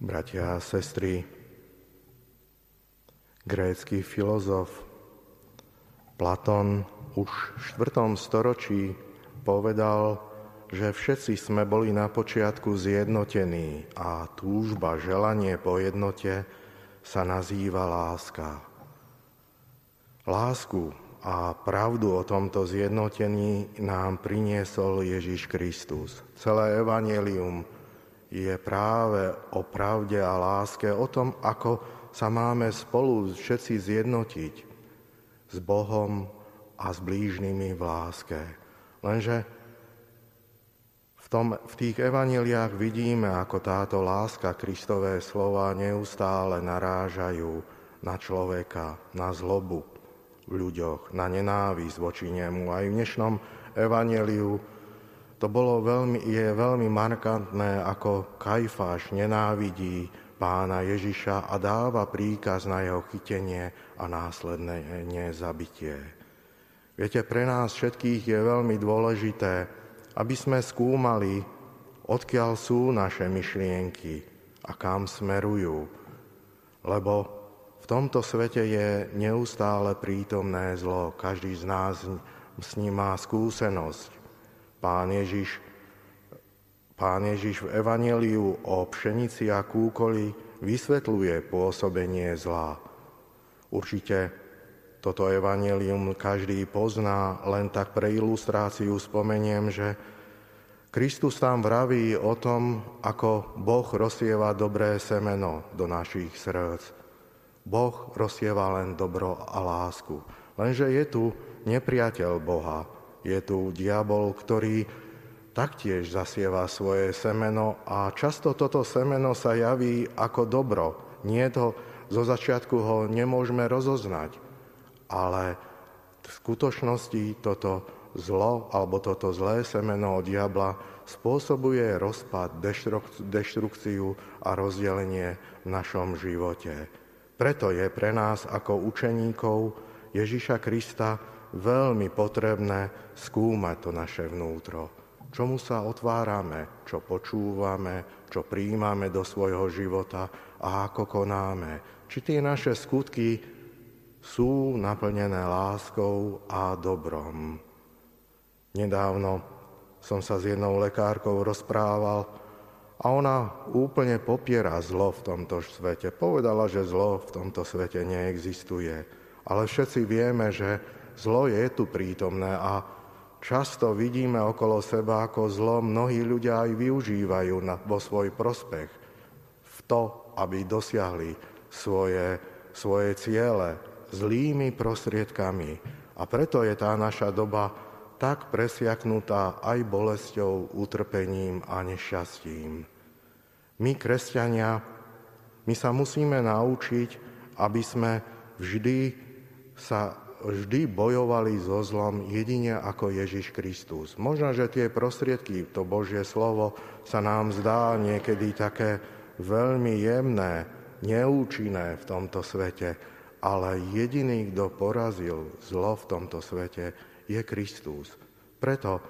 Bratia a sestry, grécky filozof Platón už v 4. storočí povedal, že všetci sme boli na počiatku zjednotení a túžba, želanie po jednote sa nazýva láska. Lásku a pravdu o tomto zjednotení nám priniesol Ježiš Kristus. Celé evanelium je práve o pravde a láske, o tom, ako sa máme spolu všetci zjednotiť s Bohom a s blížnymi v láske. Lenže v, tom, v tých evaneliách vidíme, ako táto láska, Kristové slova neustále narážajú na človeka, na zlobu v ľuďoch, na nenávisť voči nemu. Aj v dnešnom evaneliu to bolo veľmi, je veľmi markantné, ako Kajfáš nenávidí pána Ježiša a dáva príkaz na jeho chytenie a následné zabitie. Viete, pre nás všetkých je veľmi dôležité, aby sme skúmali, odkiaľ sú naše myšlienky a kam smerujú. Lebo v tomto svete je neustále prítomné zlo. Každý z nás s ním má skúsenosť. Pán Ježiš, pán Ježiš v Evangeliu o pšenici a kúkoli vysvetľuje pôsobenie zla. Určite toto Evangelium každý pozná, len tak pre ilustráciu spomeniem, že Kristus tam vraví o tom, ako Boh rozsieva dobré semeno do našich srdc. Boh rozsieva len dobro a lásku. Lenže je tu nepriateľ Boha, je tu diabol, ktorý taktiež zasieva svoje semeno a často toto semeno sa javí ako dobro. Nie to, zo začiatku ho nemôžeme rozoznať, ale v skutočnosti toto zlo alebo toto zlé semeno od diabla spôsobuje rozpad, deštrukciu a rozdelenie v našom živote. Preto je pre nás ako učeníkov Ježiša Krista veľmi potrebné skúmať to naše vnútro. Čomu sa otvárame, čo počúvame, čo príjmame do svojho života a ako konáme. Či tie naše skutky sú naplnené láskou a dobrom. Nedávno som sa s jednou lekárkou rozprával a ona úplne popiera zlo v tomto svete. Povedala, že zlo v tomto svete neexistuje. Ale všetci vieme, že Zlo je tu prítomné a často vidíme okolo seba, ako zlo mnohí ľudia aj využívajú na, vo svoj prospech v to, aby dosiahli svoje, svoje ciele zlými prostriedkami. A preto je tá naša doba tak presiaknutá aj bolesťou, utrpením a nešťastím. My, kresťania, my sa musíme naučiť, aby sme vždy sa vždy bojovali so zlom jedine ako Ježiš Kristus. Možno, že tie prostriedky, to Božie slovo, sa nám zdá niekedy také veľmi jemné, neúčinné v tomto svete, ale jediný, kto porazil zlo v tomto svete, je Kristus. Preto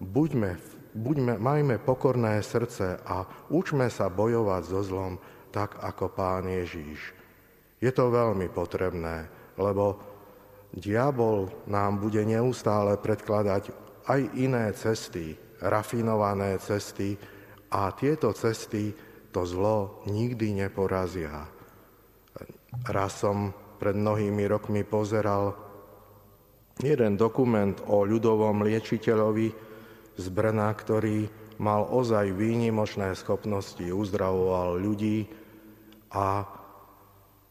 buďme, buďme, majme pokorné srdce a učme sa bojovať so zlom tak ako Pán Ježíš. Je to veľmi potrebné, lebo Diabol nám bude neustále predkladať aj iné cesty, rafinované cesty a tieto cesty to zlo nikdy neporazia. Raz som pred mnohými rokmi pozeral jeden dokument o ľudovom liečiteľovi z Brna, ktorý mal ozaj výnimočné schopnosti, uzdravoval ľudí a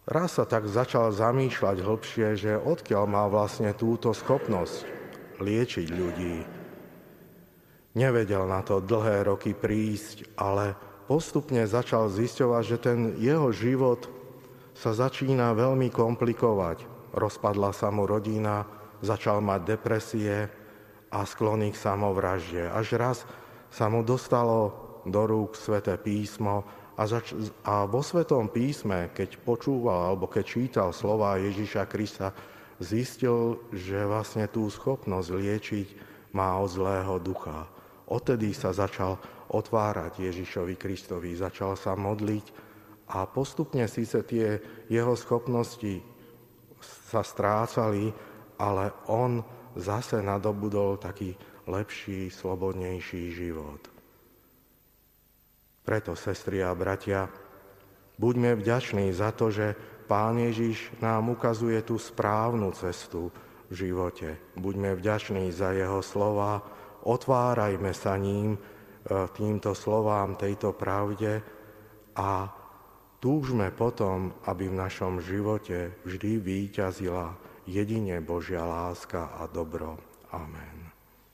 Raz sa tak začal zamýšľať hlbšie, že odkiaľ má vlastne túto schopnosť liečiť ľudí. Nevedel na to dlhé roky prísť, ale postupne začal zisťovať, že ten jeho život sa začína veľmi komplikovať. Rozpadla sa mu rodina, začal mať depresie a sklony k samovražde. Až raz sa mu dostalo do rúk sveté písmo a, zač- a vo Svetom písme, keď počúval alebo keď čítal slova Ježíša Krista, zistil, že vlastne tú schopnosť liečiť má od zlého ducha. Odtedy sa začal otvárať Ježišovi Kristovi, začal sa modliť A postupne síce tie jeho schopnosti sa strácali, ale on zase nadobudol taký lepší, slobodnejší život. Preto, sestri a bratia, buďme vďační za to, že Pán Ježiš nám ukazuje tú správnu cestu v živote. Buďme vďační za jeho slova, otvárajme sa ním, e, týmto slovám, tejto pravde a túžme potom, aby v našom živote vždy výťazila jedine Božia láska a dobro. Amen.